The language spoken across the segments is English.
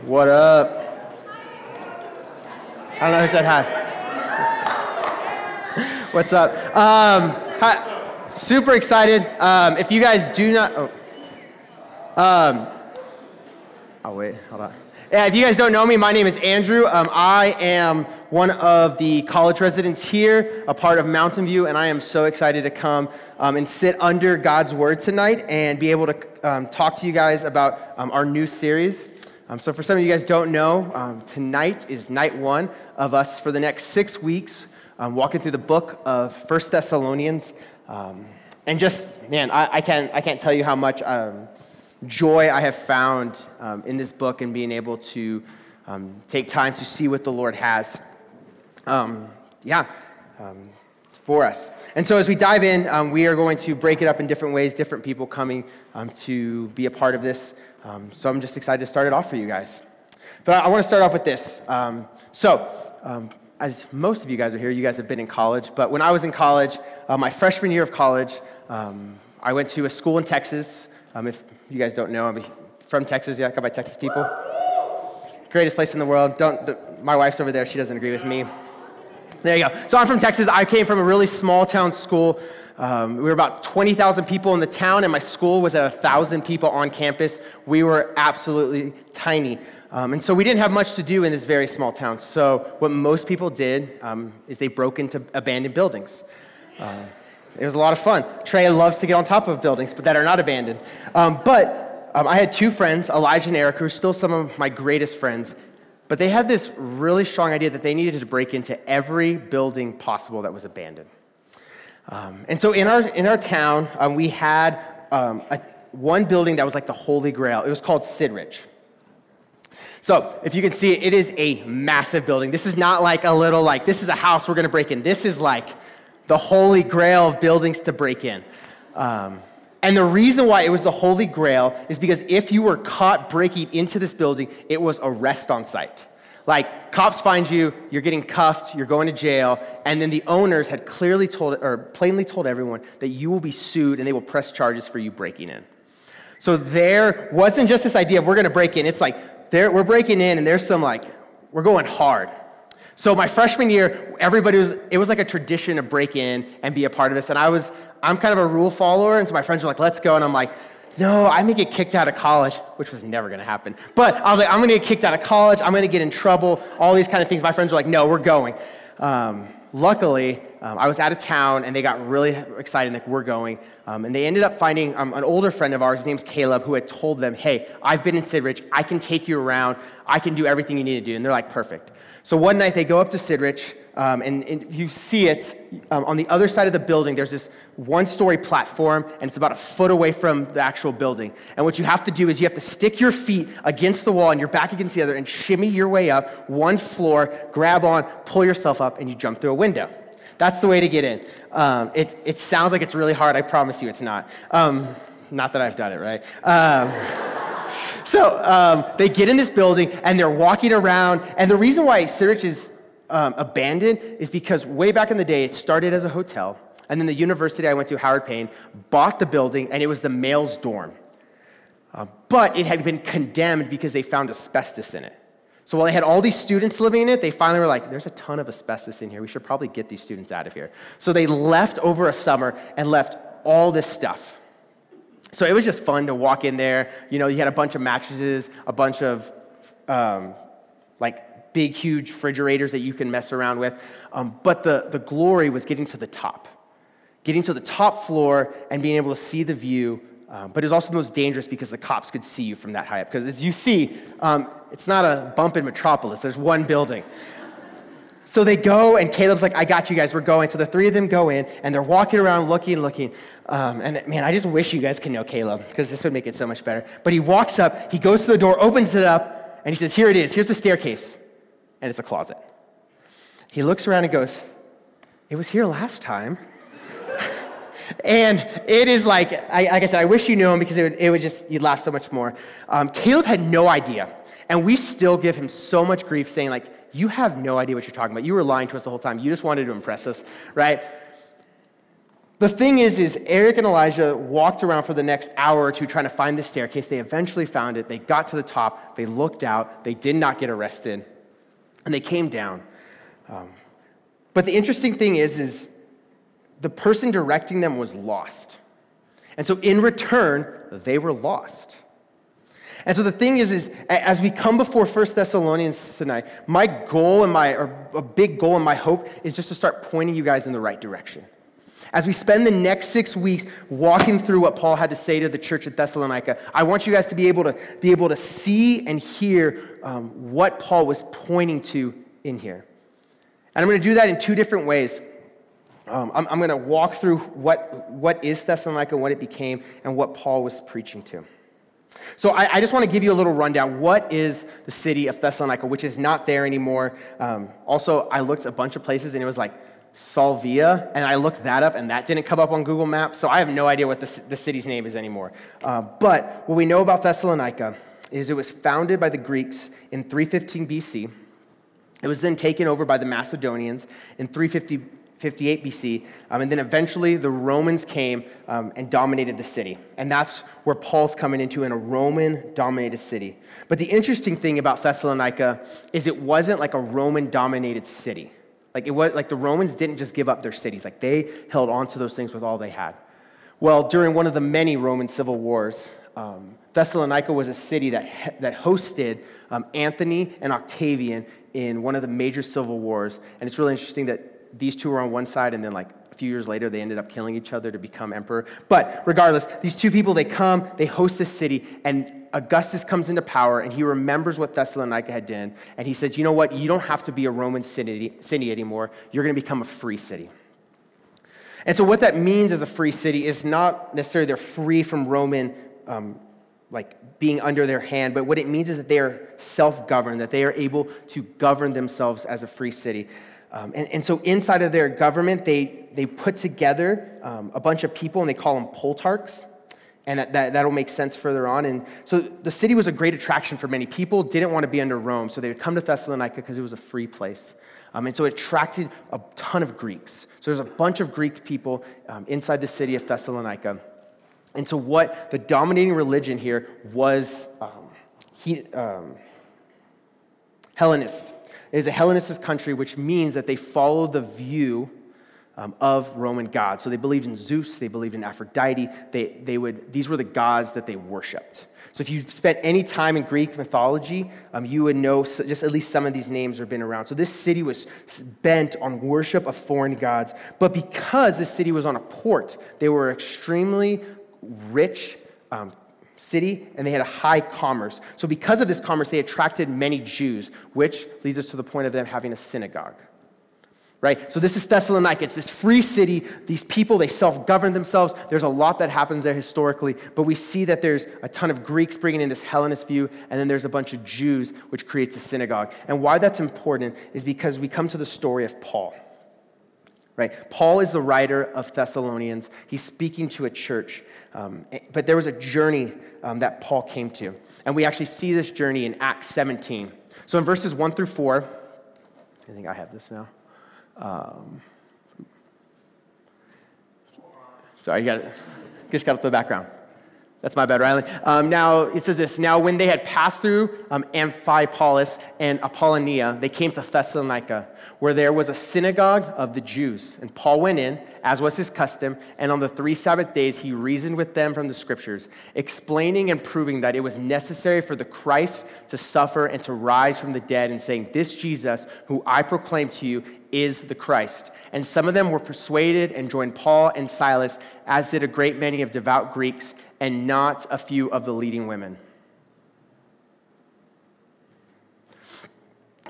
What up? I don't know who said hi. What's up? Um, hi, super excited. Um, if you guys do not, oh, um, oh wait, hold on. Yeah, if you guys don't know me, my name is Andrew. Um, I am one of the college residents here, a part of Mountain View, and I am so excited to come um, and sit under God's Word tonight and be able to um, talk to you guys about um, our new series. Um, so, for some of you guys don't know, um, tonight is night one of us for the next six weeks um, walking through the book of First Thessalonians. Um, and just, man, I, I, can't, I can't tell you how much um, joy I have found um, in this book and being able to take time to see what the Lord has. yeah for us. And so, as we dive in, we are going to break it up in different ways, different people coming to be a part of this. Um, so, I'm just excited to start it off for you guys. But I, want to start off with this. Um, so, um, as most of you guys are here, you guys have been in college. But when I was in college, uh, my freshman year of college, um, I went to a school in Texas. if you guys don't know, I'm from Texas. Yeah, I come by Texas people. Greatest place in the world. Don't, my wife's over there. She doesn't agree with me. There you go. So I'm from Texas. I came from a really small town school. Um, we were about 20,000 people in the town, and my school was at 1,000 people on campus. We were absolutely tiny. Um, and so we didn't have much to do in this very small town. So what most people did um, is they broke into abandoned buildings. Uh, it was a lot of fun. Trey loves to get on top of buildings, but that are not abandoned. Um, but um, I had two friends, Elijah and Eric, who are still some of my greatest friends, but they had this really strong idea that they needed to break into every building possible that was abandoned. Um, and so in our, in our town, um, we had um, a, one building that was like the Holy Grail. It was called Sidrich. So if you can see it, it is a massive building. This is not like a little, like, this is a house we're going to break in. This is like the Holy Grail of buildings to break in. Um, and the reason why it was the Holy Grail is because if you were caught breaking into this building, it was arrest on site. Like, cops find you, you're getting cuffed, you're going to jail, and then the owners had clearly told, or plainly told everyone that you will be sued and they will press charges for you breaking in. So there wasn't just this idea of we're going to break in. It's like, we're breaking in, and there's some like, we're going hard. So my freshman year, everybody was, it was like a tradition to break in and be a part of this. And I was, I'm kind of a rule follower, and so my friends were like, let's go. And I'm like, no, I may get kicked out of college, which was never going to happen. But I was like, I'm going to get kicked out of college. I'm going to get in trouble, all these kind of things. My friends were like, no, we're going. Um, luckily, um, I was out of town, and they got really excited, like, we're going. Um, and they ended up finding um, an older friend of ours, his name's Caleb, who had told them, hey, I've been in Sidrich. I can take you around. I can do everything you need to do. And they're like, perfect. So one night they go up to Sidrich, um, and, and, you see it um, on the other side of the building. There's this one story platform, and it's about a foot away from the actual building. And what you have to do is you have to stick your feet against the wall and your back against the other and shimmy your way up one floor, grab on, pull yourself up, and you jump through a window. That's the way to get in. Um, it, it sounds like it's really hard. I promise you it's not. Um, not that I've done it, right? Um, so um, they get in this building and they're walking around. And the reason why Sidrich is um, abandoned is because way back in the day, it started as a hotel. And then the university I went to, Howard Payne, bought the building and it was the male's dorm. Uh, but it had been condemned because they found asbestos in it. So while they had all these students living in it, they finally were like, there's a ton of asbestos in here. We should probably get these students out of here. So they left over a summer and left all this stuff. So it was just fun to walk in there. You know, you had a bunch of mattresses, a bunch of um, like big, huge refrigerators that you can mess around with. Um, but the, the glory was getting to the top, getting to the top floor and being able to see the view. Um, but it was also the most dangerous because the cops could see you from that high up. Because as you see, um, it's not a bump in Metropolis, there's one building. So they go, and Caleb's like, I got you guys, we're going. So the three of them go in, and they're walking around looking, looking. Um, and man, I just wish you guys could know Caleb, because this would make it so much better. But he walks up, he goes to the door, opens it up, and he says, Here it is, here's the staircase. And it's a closet. He looks around and goes, It was here last time. and it is like, I, like I said, I wish you knew him because it would, it would just, you'd laugh so much more. Um, Caleb had no idea. And we still give him so much grief saying, like, you have no idea what you're talking about. You were lying to us the whole time. You just wanted to impress us, right? The thing is, is Eric and Elijah walked around for the next hour or two trying to find the staircase. They eventually found it. They got to the top. They looked out. They did not get arrested, and they came down. Um, but the interesting thing is, is the person directing them was lost, and so in return, they were lost. And so the thing is, is as we come before First Thessalonians tonight, my goal and my, or a big goal and my hope is just to start pointing you guys in the right direction. As we spend the next six weeks walking through what Paul had to say to the church at Thessalonica, I want you guys to be able to, be able to see and hear um, what Paul was pointing to in here. And I'm going to do that in two different ways. Um, I'm, I'm going to walk through what, what is Thessalonica, what it became, and what Paul was preaching to. So I, I, just want to give you a little rundown. What is the city of Thessalonica, which is not there anymore? Um, also, I looked a bunch of places and it was like Salvia, and I looked that up, and that didn't come up on Google Maps, so I have no idea what the, the city's name is anymore. Uh, but what we know about Thessalonica is it was founded by the Greeks in 315 BC. It was then taken over by the Macedonians in 358 BC, um, and then eventually the Romans came um, and dominated the city. And that's where Paul's coming into in a Roman dominated city. But the interesting thing about Thessalonica is it wasn't like a Roman dominated city. Like it was like the Romans didn't just give up their cities, like they held on to those things with all they had. Well, during one of the many Roman civil wars, um, Thessalonica was a city that, that hosted um, Antony and Octavian in one of the major civil wars. And it's really interesting that these two were on one side, and then, like, few years later, they ended up killing each other to become emperor. But regardless, these two people, they come, they host this city, and Augustus comes into power and he remembers what Thessalonica had done. And he says, You know what? You don't have to be a Roman city, city anymore. You're going to become a free city. And so, what that means as a free city is not necessarily they're free from Roman, um, like being under their hand, but what it means is that they are self governed, that they are able to govern themselves as a free city. Um, and, and, so, inside of their government, they, they put together um, a bunch of people and they call them politarchs and that, that, that'll make sense further on. And so the city was a great attraction for many people, didn't want to be under Rome, so they would come to Thessalonica because it was a free place. Um, and so it attracted a ton of Greeks. So there's a bunch of Greek people um, inside the city of Thessalonica. And so what the dominating religion here was um, he, um, Hellenist. It is a Hellenistic country, which means that they follow the view um, of Roman gods. So they believed in Zeus, they believed in Aphrodite. They, they would, these were the gods that they worshiped. So if you've spent any time in Greek mythology, um, you would know just at least some of these names have been around. So this city was bent on worship of foreign gods. But because this city was on a port, they were extremely rich um, city and they had a high commerce. So because of this commerce, they attracted many Jews, which leads us to the point of them having a synagogue right? So this is Thessalonica. It's this free city. These people, they self-govern themselves. There's a lot that happens there historically, but we see that there's a ton of Greeks bringing in this Hellenist view, and then there's a bunch of Jews, which creates a synagogue. And why that's important is because we come to the story of Paul. Right? Paul is the writer of Thessalonians. He's speaking to a church. Um, but there was a journey um, that Paul came to. And we actually see this journey in Acts 17. So in verses 1 through 4, I think I have this now. Um, sorry, you got just got up the background. That's my bad, Riley. Um, now, it says this Now, when they had passed through um, Amphipolis and Apollonia, they came to Thessalonica, where there was a synagogue of the Jews. And Paul went in, as was his custom, and on the three Sabbath days he reasoned with them from the scriptures, explaining and proving that it was necessary for the Christ to suffer and to rise from the dead, and saying, This Jesus, who I proclaim to you, is the Christ. And some of them were persuaded and joined Paul and Silas, as did a great many of devout Greeks and not a few of the leading women.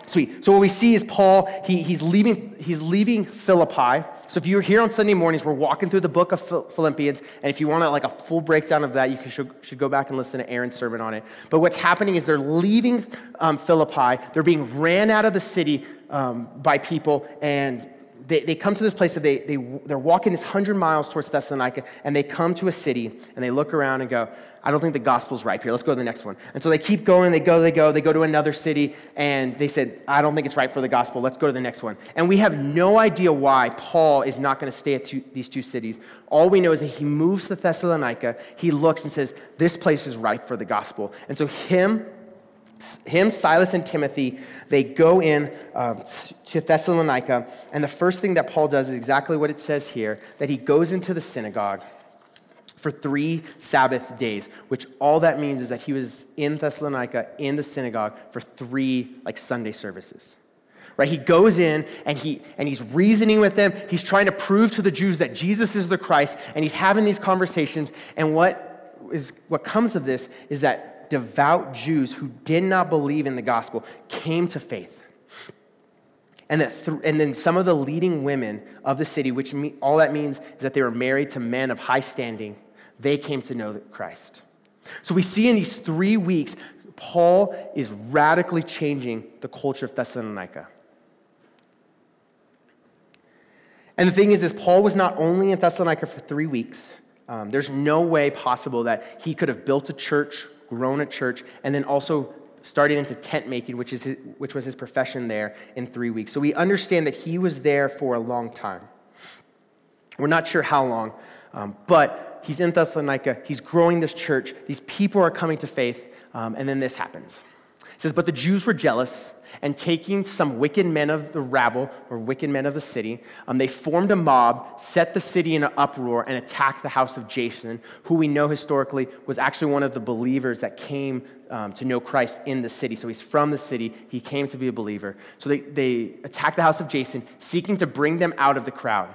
Sweet. So what we see is Paul, he, he's, leaving, he's leaving Philippi. So if you're here on Sunday mornings, we're walking through the book of Philippians. And if you want like a full breakdown of that, you should, should go back and listen to Aaron's sermon on it. But what's happening is they're leaving um, Philippi. They're being ran out of the city um, by people. And they, they come to this place that they, they, they're walking this 100 miles towards Thessalonica, and they come to a city, and they look around and go, I don't think the gospel's ripe here. Let's go to the next one. And so they keep going, they go, they go, they go to another city, and they said, I don't think it's ripe for the gospel. Let's go to the next one. And we have no idea why Paul is not going to stay at two, these two cities. All we know is that he moves to Thessalonica, he looks and says, This place is ripe for the gospel. And so him, him, Silas, and Timothy, they go in uh, to Thessalonica, and the first thing that Paul does is exactly what it says here that he goes into the synagogue for three Sabbath days, which all that means is that he was in Thessalonica in the synagogue for three like Sunday services. Right? He goes in and he and he's reasoning with them. He's trying to prove to the Jews that Jesus is the Christ, and he's having these conversations. And what is what comes of this is that devout Jews who did not believe in the gospel came to faith. And, that th- and then some of the leading women of the city, which me- all that means is that they were married to men of high standing, they came to know Christ. So we see in these three weeks, Paul is radically changing the culture of Thessalonica. And the thing is, is Paul was not only in Thessalonica for three weeks. Um, there's no way possible that he could have built a church, grown a church, and then also started into tent making, which, is his, which was his profession there, in three weeks. So we understand that he was there for a long time. We're not sure how long, um, but he's in Thessalonica, he's growing this church, these people are coming to faith, um, and then this happens. It says, But the Jews were jealous, and taking some wicked men of the rabble, or wicked men of the city, um, they formed a mob, set the city in an uproar, and attacked the house of Jason, who we know historically was actually one of the believers that came um, to know Christ in the city. So he's from the city, he came to be a believer. So they, they attacked the house of Jason, seeking to bring them out of the crowd.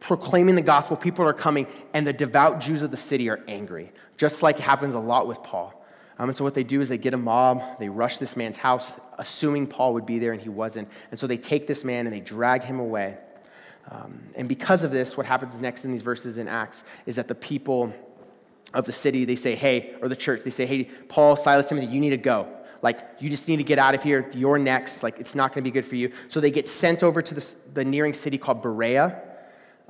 proclaiming the gospel, people are coming, and the devout Jews of the city are angry, just like happens a lot with Paul. Um, and so what they do is they get a mob, they rush this man's house, assuming Paul would be there, and he wasn't. And so they take this man and they drag him away. Um, and because of this, what happens next in these verses in Acts is that the people of the city, they say, hey, or the church, they say, hey, Paul, Silas, Timothy, you need to go. Like, you just need to get out of here. You're next. Like, it's not going to be good for you. So they get sent over to the, the nearing city called Berea.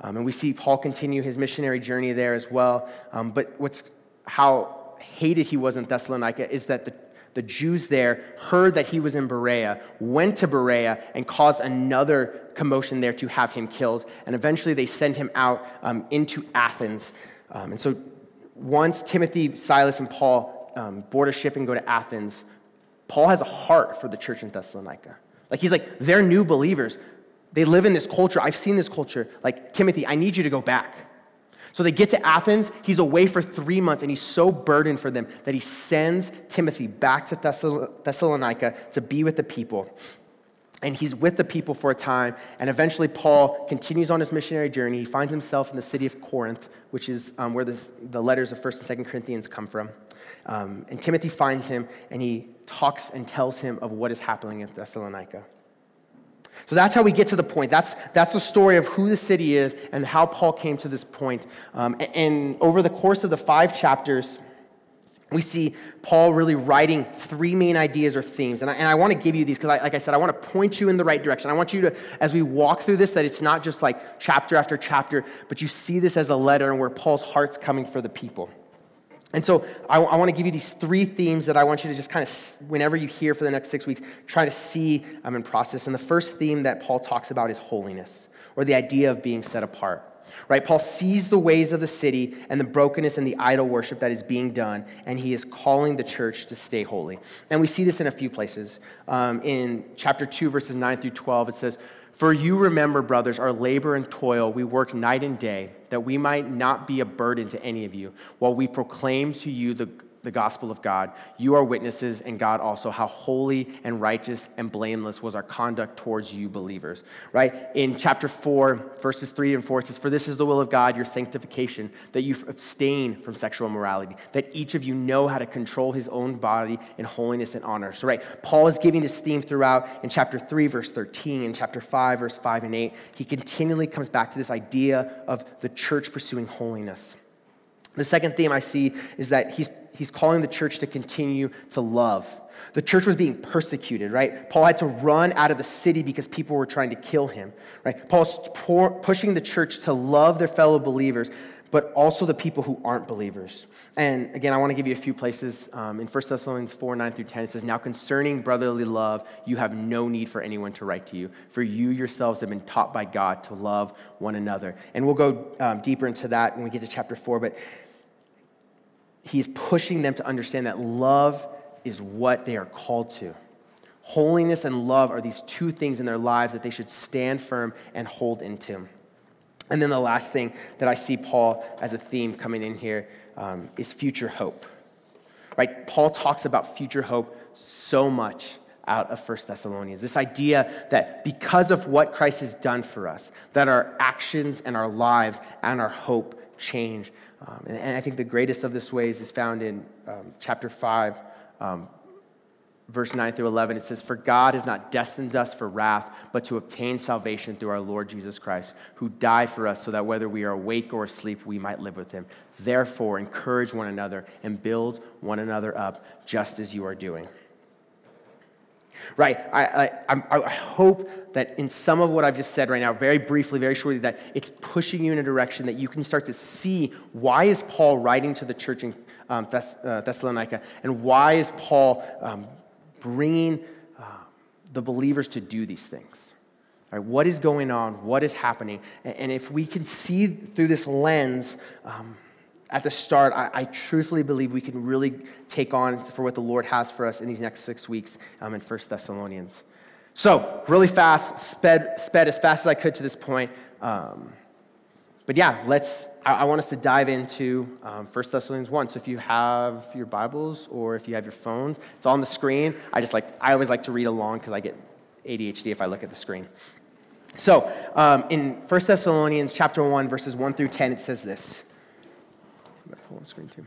Um, and we see Paul continue his missionary journey there as well. Um, but what's how hated he was in Thessalonica is that the, the Jews there heard that he was in Berea, went to Berea, and caused another commotion there to have him killed. And eventually they send him out um, into Athens. Um, and so once Timothy, Silas, and Paul um, board a ship and go to Athens, Paul has a heart for the church in Thessalonica. Like he's like, they're new believers. They live in this culture. I've seen this culture. Like, Timothy, I need you to go back. So they get to Athens. He's away for three months, and he's so burdened for them that he sends Timothy back to Thessalonica to be with the people. And he's with the people for a time, and eventually Paul continues on his missionary journey. He finds himself in the city of Corinth, which is um, where this, the letters of 1st and 2nd Corinthians come from. Um, and Timothy finds him, and he talks and tells him of what is happening in Thessalonica. So that's how we get to the point. That's, that's the story of who the city is and how Paul came to this point. Um, and, and over the course of the five chapters, we see Paul really writing three main ideas or themes. And I, and I want to give you these because, like I said, I want to point you in the right direction. I want you to, as we walk through this, that it's not just like chapter after chapter, but you see this as a letter and where Paul's heart's coming for the people. And so I, I want to give you these three themes that I want you to just kind of, whenever you hear for the next six weeks, try to see um, and process. And the first theme that Paul talks about is holiness, or the idea of being set apart. Right? Paul sees the ways of the city and the brokenness and the idol worship that is being done, and he is calling the church to stay holy. And we see this in a few places. Um, in chapter 2, verses 9 through 12, it says, for you remember, brothers, our labor and toil, we work night and day, that we might not be a burden to any of you, while we proclaim to you the the gospel of God. You are witnesses, and God also, how holy and righteous and blameless was our conduct towards you, believers. Right? In chapter 4, verses 3 and 4, it says, For this is the will of God, your sanctification, that you abstain from sexual immorality, that each of you know how to control his own body in holiness and honor. So, right, Paul is giving this theme throughout in chapter 3, verse 13, in chapter 5, verse 5 and 8. He continually comes back to this idea of the church pursuing holiness. The second theme I see is that he's he's calling the church to continue to love. The church was being persecuted, right? Paul had to run out of the city because people were trying to kill him, right? Paul's pour, pushing the church to love their fellow believers, but also the people who aren't believers. And again, I want to give you a few places. Um, in 1 Thessalonians 4 9 through 10, it says, Now concerning brotherly love, you have no need for anyone to write to you, for you yourselves have been taught by God to love one another. And we'll go um, deeper into that when we get to chapter 4. But he's pushing them to understand that love is what they are called to. Holiness and love are these two things in their lives that they should stand firm and hold into. And then the last thing that I see Paul as a theme coming in here um, is future hope. Right? Paul talks about future hope so much out of 1 Thessalonians. This idea that because of what Christ has done for us, that our actions and our lives and our hope change um, and, and, I think the greatest of this ways is found in um, chapter 5, um, verse 9 through 11. It says, For God has not destined us for wrath, but to obtain salvation through our Lord Jesus Christ, who died for us so that whether we are awake or asleep, we might live with him. Therefore, encourage one another and build one another up, just as you are doing. Right? I, I, I, hope that in some of what I've just said right now, very briefly, very shortly, that it's pushing you in a direction that you can start to see why is Paul writing to the church in um, Thess- uh, Thessalonica, and why is Paul um, bringing uh, the believers to do these things. Right, what is going on? What is happening? And, and if we can see through this lens, um, at the start, I, I, truthfully believe we can really take on for what the Lord has for us in these next six weeks um, in 1 Thessalonians. So, really fast, sped, sped as fast as I could to this point. Um, but yeah, let's, I, I, want us to dive into um, 1 Thessalonians 1. So if you have your Bibles or if you have your phones, it's on the screen. I just like, I always like to read along because I get ADHD if I look at the screen. So um, in 1 Thessalonians chapter 1, verses 1 through 10, it says this pull on screen too.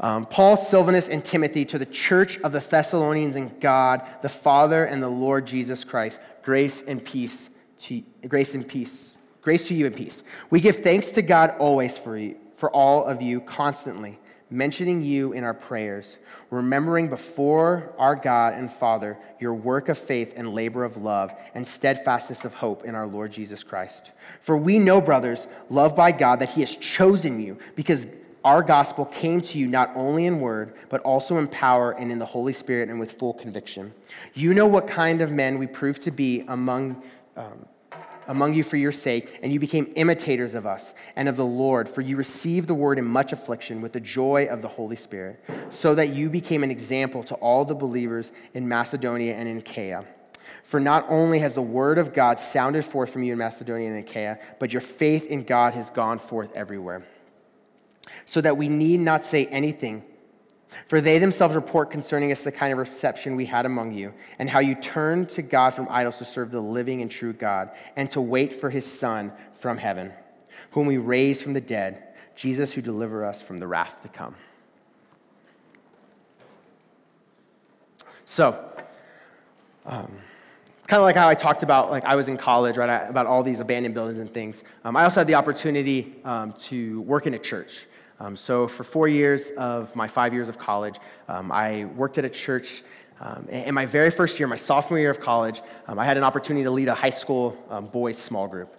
Um, Paul, Silvanus, and Timothy to the church of the Thessalonians in God, the Father and the Lord Jesus Christ. Grace and peace to grace and peace. Grace to you and peace. We give thanks to God always for you, for all of you constantly, mentioning you in our prayers, remembering before our God and Father your work of faith and labor of love and steadfastness of hope in our Lord Jesus Christ. For we know, brothers, loved by God, that He has chosen you because our gospel came to you not only in word, but also in power and in the Holy Spirit and with full conviction. You know what kind of men we proved to be among. Um, among you for your sake, and you became imitators of us and of the Lord, for you received the word in much affliction with the joy of the Holy Spirit, so that you became an example to all the believers in Macedonia and in Achaia. For not only has the word of God sounded forth from you in Macedonia and Achaia, but your faith in God has gone forth everywhere. So that we need not say anything for they themselves report concerning us the kind of reception we had among you, and how you turned to God from idols to serve the living and true God, and to wait for his Son from heaven, whom we raised from the dead, Jesus who delivered us from the wrath to come. So, um, kind of like how I talked about, like I was in college, right, about all these abandoned buildings and things. Um, I also had the opportunity um, to work in a church. Um, so, for four years of my five years of college, um, I worked at a church. Um, in my very first year, my sophomore year of college, um, I had an opportunity to lead a high school um, boys small group.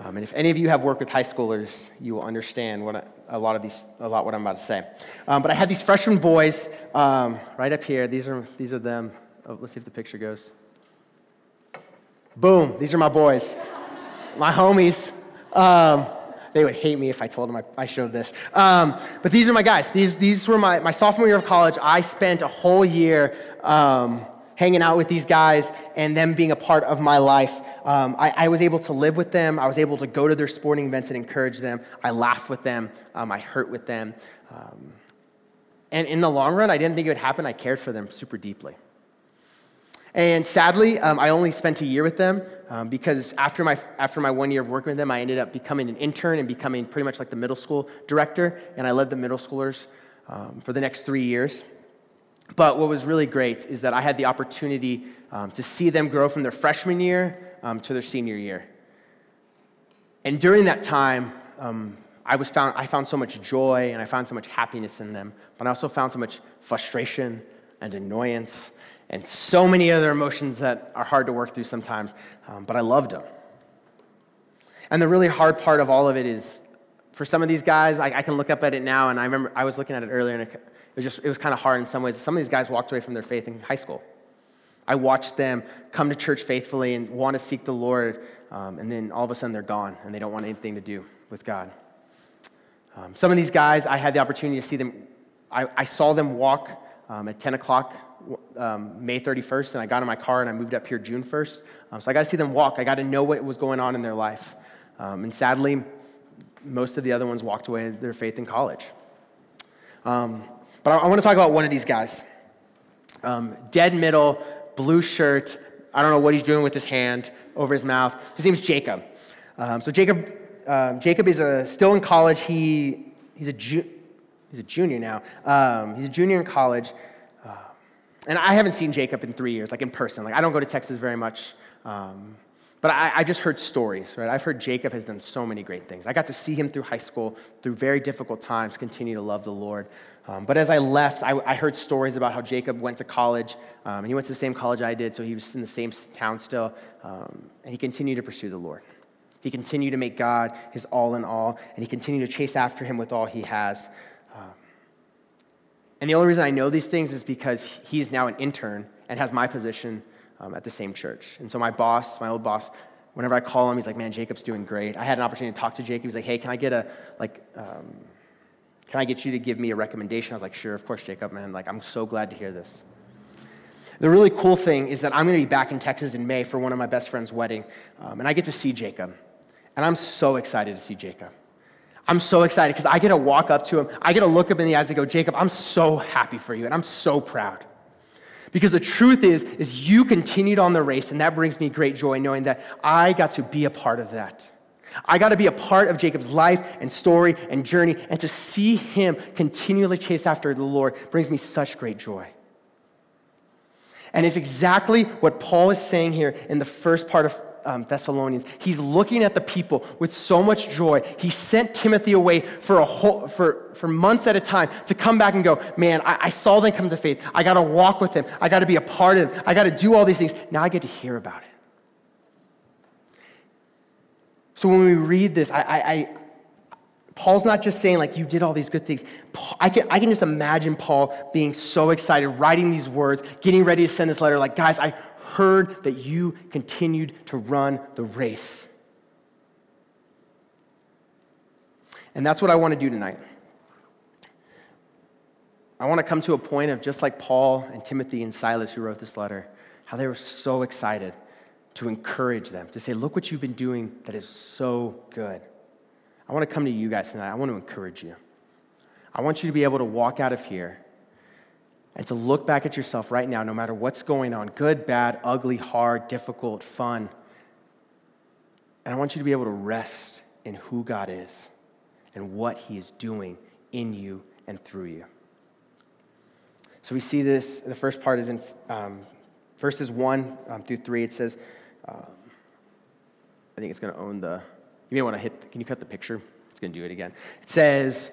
Um, and if any of you have worked with high schoolers, you will understand what I, a lot of these, a lot what I'm about to say. but I had these freshman boys right up here. These are these are them. Oh, let's see if the picture goes. Boom! These are my boys, my homies. They would hate me if I told them I, I showed this. Um, but these are my guys. These, these were my, my sophomore year of college. I spent a whole year um, hanging out with these guys and them being a part of my life. Um, I, I, was able to live with them. I was able to go to their sporting events and encourage them. I laughed with them. Um, I hurt with them. Um, and in the long run, I didn't think it would happen. I cared for them super deeply. And sadly, um, I only spent a year with them um, because after my, after my one year of working with them, I ended up becoming an intern and becoming pretty much like the middle school director. And I led the middle schoolers um, for the next three years. But what was really great is that I had the opportunity um, to see them grow from their freshman year um, to their senior year. And during that time, um, I, was found, I found so much joy and I found so much happiness in them, but I also found so much frustration and annoyance and so many other emotions that are hard to work through sometimes, um, but I loved them. And the really hard part of all of it is for some of these guys, I, I, can look up at it now, and I remember I was looking at it earlier, and it, it was just it was kind of hard in some ways. Some of these guys walked away from their faith in high school. I watched them come to church faithfully and want to seek the Lord, um, and then all of a sudden they're gone and they don't want anything to do with God. Um, some of these guys, I had the opportunity to see them. I, I saw them walk um, at 10 o'clock um, May 31st, and I got in my car and I moved up here June 1st. Um, so I got to see them walk. I got to know what was going on in their life. Um, and sadly, most of the other ones walked away their faith in college. Um, but I, I want to talk about one of these guys. dead middle, blue shirt. I don't know what he's doing with his hand over his mouth. His name's Jacob. so Jacob um, Jacob is a, still in college. He, he's, a ju- he's a junior now. Um, he's a junior in college. And I haven't seen Jacob in three years, like in person. Like I don't go to Texas very much. Um, but I, I, just heard stories, right? I've heard Jacob has done so many great things. I got to see him through high school, through very difficult times, continue to love the Lord. Um, but as I left, I, I, heard stories about how Jacob went to college. Um, and he went to the same college I did, so he was in the same town still. Um, and he continued to pursue the Lord. He continued to make God his all in all, and he continued to chase after him with all he has. And the only reason I know these things is because he's now an intern and has my position um, at the same church. And so my boss, my old boss, whenever I call him, he's like, "Man, Jacob's doing great." I had an opportunity to talk to Jacob. He's like, "Hey, can I get a like?" Um, can I get you to give me a recommendation? I was like, sure, of course, Jacob, man. Like, I'm so glad to hear this. The really cool thing is that I'm going to be back in Texas in May for one of my best friend's wedding, um, and I get to see Jacob. And I'm so excited to see Jacob. I'm so excited because I get to walk up to him. I get to look him in the eyes and go, Jacob, I'm so happy for you, and I'm so proud. Because the truth is, is you continued on the race, and that brings me great joy knowing that I got to be a part of that. I got to be a part of Jacob's life and story and journey, and to see him continually chase after the Lord brings me such great joy. And it's exactly what Paul is saying here in the first part of um, Thessalonians. He's looking at the people with so much joy. He sent Timothy away for, a whole, for, for months at a time to come back and go, Man, I, I saw them come to faith. I got to walk with them. I got to be a part of them. I got to do all these things. Now I get to hear about it. So when we read this, I, I, I Paul's not just saying, like, you did all these good things. Paul, I, can, I can just imagine Paul being so excited, writing these words, getting ready to send this letter, like, guys, I heard that you continued to run the race. And that's what I want to do tonight. I want to come to a point of just like Paul and Timothy and Silas who wrote this letter, how they were so excited to encourage them, to say, Look what you've been doing that is so good. I want to come to you guys tonight. I want to encourage you. I want you to be able to walk out of here and to look back at yourself right now, no matter what's going on good, bad, ugly, hard, difficult, fun. And I want you to be able to rest in who God is and what He is doing in you and through you. So we see this, the first part is in um, verses 1 um, through 3. It says, um, I think it's going to own the, you may want to hit, can you cut the picture? It's going to do it again. It says,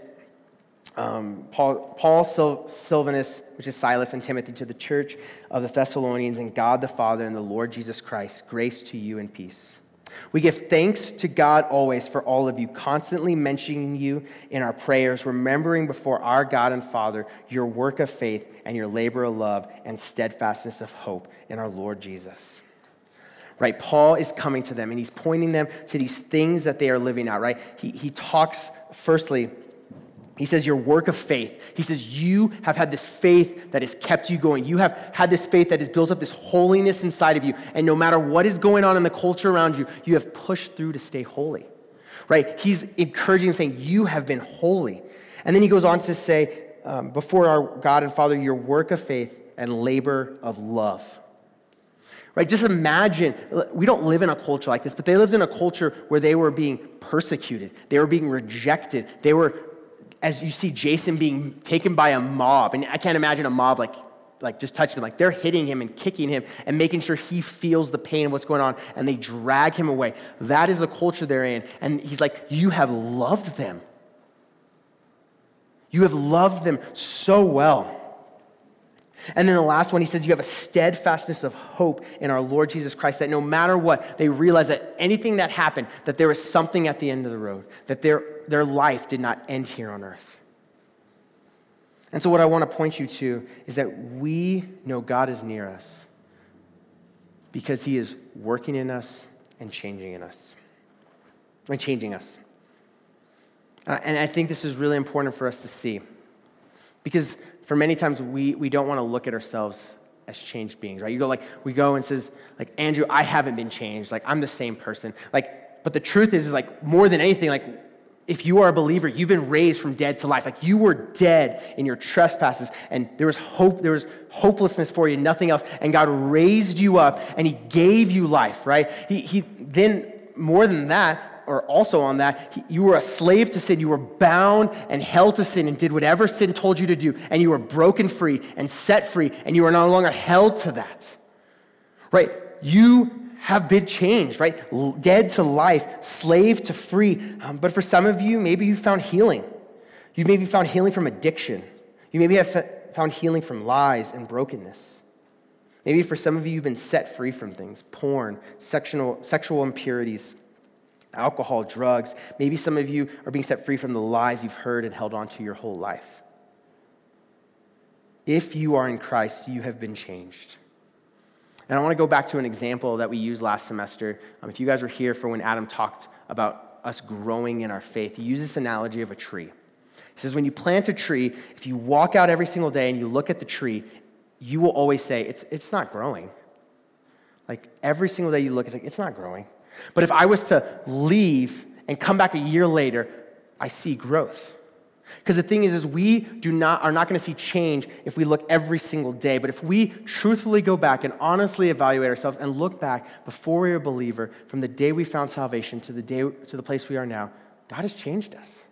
um, Paul, Paul Sil- Silvanus, which is Silas and Timothy, to the church of the Thessalonians, and God the Father and the Lord Jesus Christ, grace to you and peace. We give thanks to God always for all of you, constantly mentioning you in our prayers, remembering before our God and Father your work of faith and your labor of love and steadfastness of hope in our Lord Jesus. Right? Paul is coming to them and he's pointing them to these things that they are living out, right? He, he talks, firstly, he says, Your work of faith. He says, You have had this faith that has kept you going. You have had this faith that has built up this holiness inside of you. And no matter what is going on in the culture around you, you have pushed through to stay holy. Right? He's encouraging, saying, You have been holy. And then he goes on to say, um, before our God and Father your work of faith and labor of love. Right? Just imagine, we don't live in a culture like this, but they lived in a culture where they were being persecuted, they were being rejected, they were, as you see Jason being taken by a mob, and I can't imagine a mob like like just touching him. Like they're hitting him and kicking him and making sure he feels the pain of what's going on and they drag him away. That is the culture they're in and he's like you have loved them. You have loved them so well. And then the last one, he says, You have a steadfastness of hope in our Lord Jesus Christ, that no matter what, they realize that anything that happened, that there was something at the end of the road, that their, their life did not end here on earth. And so, what I want to point you to is that we know God is near us because he is working in us and changing in us, and changing us. Uh, and I think this is really important for us to see because for many times we, we don't want to look at ourselves as changed beings, right? You go like, we go and says, like, Andrew, I haven't been changed. Like, I'm the same person. Like, but the truth is, is like, more than anything, like, if you are a believer, you've been raised from dead to life. Like you were dead in your trespasses, and there was hope, there was hopelessness for you, nothing else. And God raised you up and He gave you life, right? He, he then, more than that, or also on that, you were a slave to sin. You were bound and held to sin and did whatever sin told you to do. And you were broken free and set free, and you are no longer held to that. Right? You have been changed, right? Dead to life, slave to free. Um, but for some of you, maybe you found healing. You maybe found healing from addiction. You maybe have found healing from lies and brokenness. Maybe for some of you, you've been set free from things porn, sexual, sexual impurities, alcohol, drugs. Maybe some of you are being set free from the lies you've heard and held on to your whole life. If you are in Christ, you have been changed. And I want to go back to an example that we used last semester. Um, if you guys were here for when Adam talked about us growing in our faith, he used this analogy of a tree. He says, when you plant a tree, if you walk out every single day and you look at the tree, you will always say, it's, it's not growing. Like every single day you look, it's like, it's not growing. But if I was to leave and come back a year later, I see growth. Because the thing is, is we do not, are not going to see change if we look every single day. But if we truthfully go back and honestly evaluate ourselves and look back before we were a believer, from the day we found salvation to the day to the place we are now, God has changed us.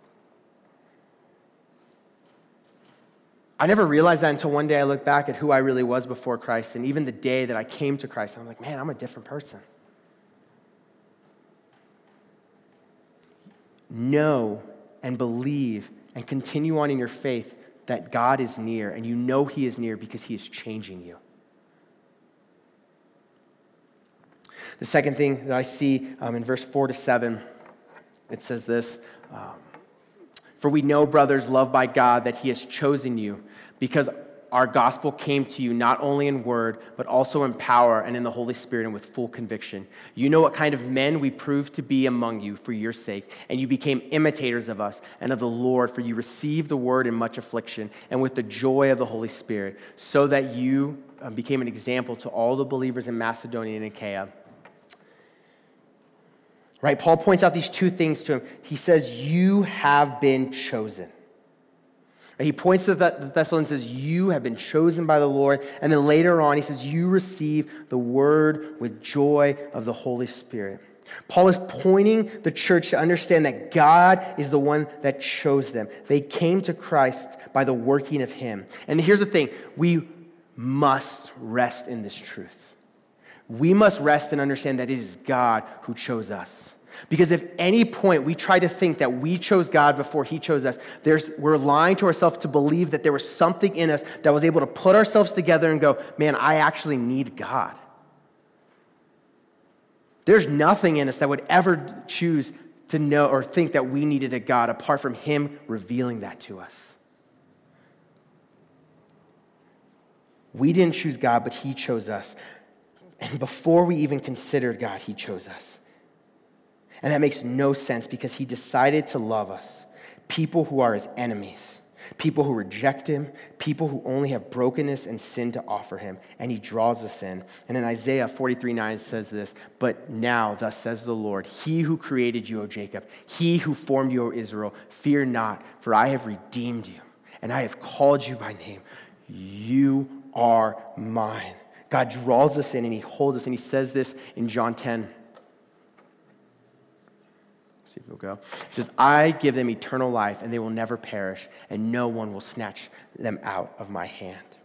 I never realized that until one day I looked back at who I really was before Christ, and even the day that I came to Christ, I'm like, man, I'm a different person. know and believe and continue on in your faith that God is near and you know He is near because He is changing you. The second thing that I see um, in verse 4 to 7, it says this um, For we know, brothers, loved by God, that He has chosen you because our gospel came to you not only in word, but also in power and in the Holy Spirit and with full conviction. You know what kind of men we proved to be among you for your sake, and you became imitators of us and of the Lord, for you received the word in much affliction and with the joy of the Holy Spirit, so that you uh, became an example to all the believers in Macedonia and Achaia. Right? Paul points out these two things to him. He says, You have been chosen. He points to the Thessalonians and says, You have been chosen by the Lord. And then later on, he says, You receive the word with joy of the Holy Spirit. Paul is pointing the church to understand that God is the one that chose them. They came to Christ by the working of Him. And here's the thing we must rest in this truth. We must rest and understand that it is God who chose us. Because if any point we try to think that we chose God before He chose us, there's, we're lying to ourselves to believe that there was something in us that was able to put ourselves together and go, man, I actually need God. There's nothing in us that would ever choose to know or think that we needed a God apart from Him revealing that to us. We didn't choose God, but He chose us. And before we even considered God, He chose us. And that makes no sense because he decided to love us, people who are his enemies, people who reject him, people who only have brokenness and sin to offer him, and he draws us in. And in Isaiah 43 9 says this, But now, thus says the Lord, He who created you, O Jacob, He who formed you, O Israel, fear not, for I have redeemed you. and I have called you by name. You are mine. God draws us in and he holds us, and he says this in John 10. See if it'll go. Says, I give them eternal life, and they will never perish, and no one will snatch them out of my hand.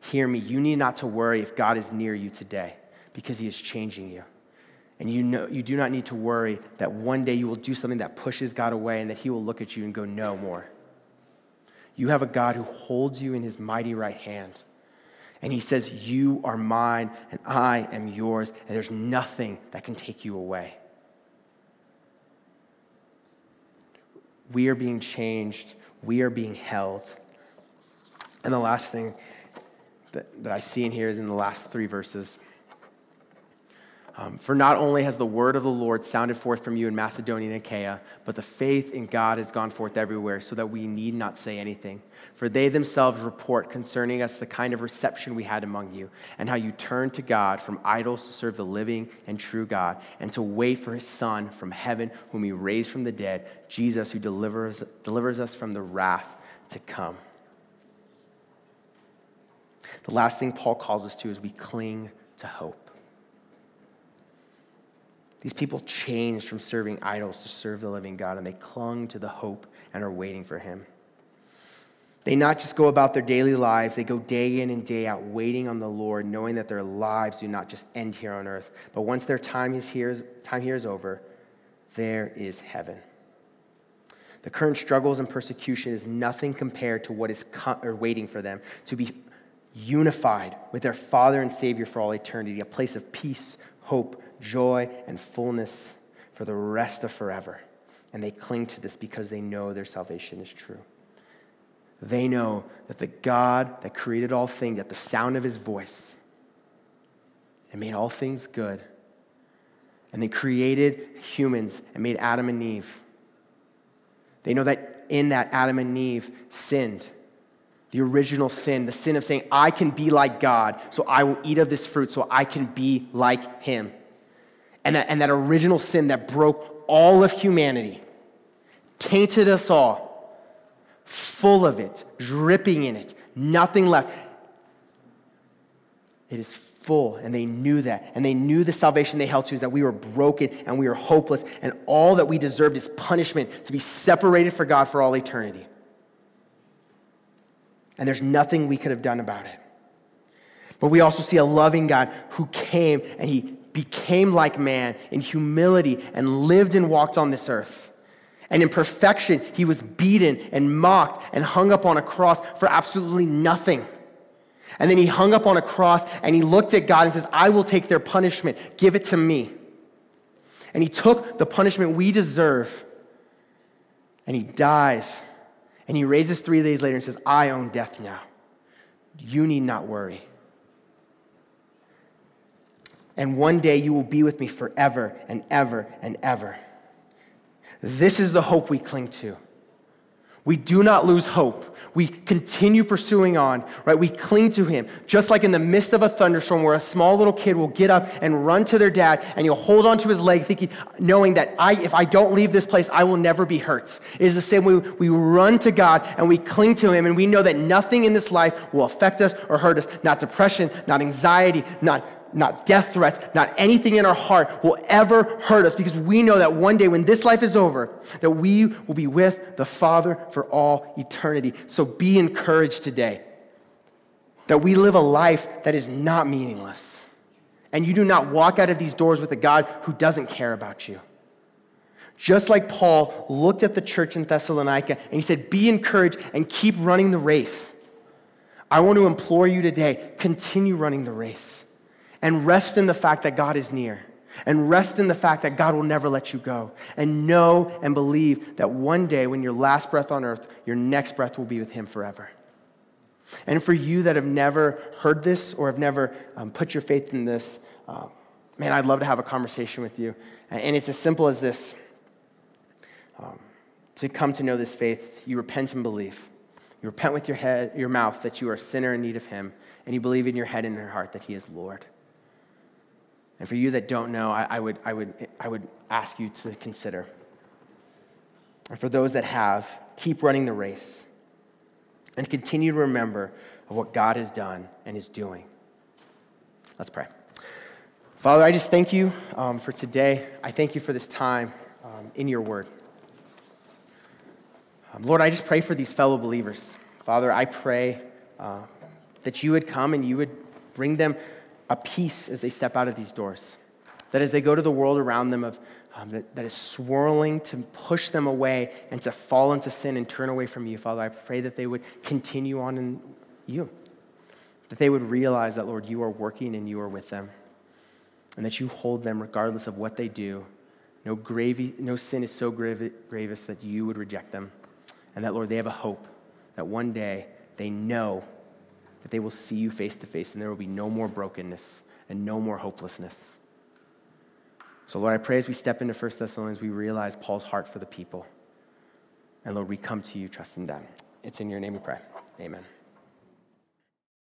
Hear me, you need not to worry if God is near you today, because he is changing you. And you, know, you do not need to worry that one day you will do something that pushes God away and that he will look at you and go, no more. You have a God who holds you in his mighty right hand. And he says, You are mine and I am yours, and there's nothing that can take you away. We are being changed, we are being held. And the last thing that, that I see in here is in the last three verses. Um, for not only has the word of the Lord sounded forth from you in Macedonia and Achaia, but the faith in God has gone forth everywhere, so that we need not say anything. For they themselves report concerning us the kind of reception we had among you, and how you turned to God from idols to serve the living and true God, and to wait for his Son from heaven, whom he raised from the dead, Jesus, who delivers, delivers us from the wrath to come. The last thing Paul calls us to is we cling to hope. These people changed from serving idols to serve the living God, and they clung to the hope and are waiting for him. They not just go about their daily lives, they go day in and day out waiting on the Lord, knowing that their lives do not just end here on earth, but once their time, is here, time here is over, there is heaven. The current struggles and persecution is nothing compared to what is co- or waiting for them to be unified with their Father and Savior for all eternity, a place of peace, hope, joy, and fullness for the rest of forever. And they cling to this because they know their salvation is true. They know that the God that created all things, at the sound of his voice, and made all things good, and they created humans and made Adam and Eve. They know that in that Adam and Eve sinned. The original sin, the sin of saying, I can be like God, so I will eat of this fruit so I can be like him and that, and that original sin that broke all of humanity, tainted us all, full of it, dripping in it, nothing left. It is full, and they knew that. And they knew the salvation they held to is that we were broken and we were hopeless, and all that we deserved is punishment to be separated from God for all eternity. And there's nothing we could have done about it. But we also see a loving God who came and he became like man in humility and lived and walked on this earth. And in perfection, he was beaten and mocked and hung up on a cross for absolutely nothing. And then he hung up on a cross and he looked at God and says, I will take their punishment. Give it to me. And he took the punishment we deserve and he dies. And he raises three days later and says, I own death now. You need not worry and one day you will be with me forever and ever and ever. This is the hope we cling to. We do not lose hope. We continue pursuing on, right? We cling to him. Just like in the midst of a thunderstorm where a small little kid will get up and run to their dad and you'll hold onto his leg thinking, knowing that I, if I don't leave this place, I will never be hurt. It is the same way we run to God and we cling to him and we know that nothing in this life will affect us or hurt us. Not depression, not anxiety, not not death threats, not anything in our heart will ever hurt us because we know that one day when this life is over, that we will be with the Father for all eternity. So be encouraged today that we live a life that is not meaningless. And you do not walk out of these doors with a God who doesn't care about you. Just like Paul looked at the church in Thessalonica and he said, Be encouraged and keep running the race. I want to implore you today continue running the race and rest in the fact that God is near. And rest in the fact that God will never let you go. And know and believe that one day, when your last breath on earth, your next breath will be with Him forever. And for you that have never heard this or have never um, put your faith in this, uh, man, I'd love to have a conversation with you. And it's as simple as this um, to come to know this faith, you repent and believe. You repent with your head, your mouth that you are a sinner in need of Him, and you believe in your head and in your heart that He is Lord. And for you that don't know, I, I, would, I, would, I would ask you to consider. And for those that have, keep running the race. and continue to remember of what God has done and is doing. Let's pray. Father, I just thank you um, for today. I thank you for this time um, in your word. Um, Lord, I just pray for these fellow believers. Father, I pray uh, that you would come and you would bring them a peace as they step out of these doors. That as they go to the world around them of, um, that, that is swirling to push them away and to fall into sin and turn away from you, Father, I pray that they would continue on in you. That they would realize that, Lord, you are working and you are with them. And that you hold them regardless of what they do. No, gravy, no sin is so grievous that you would reject them. And that, Lord, they have a hope that one day they know that they will see you face to face and there will be no more brokenness and no more hopelessness. So, Lord, I pray as we step into 1 Thessalonians, we realize Paul's heart for the people. And Lord, we come to you trusting them. It's in your name we pray. Amen.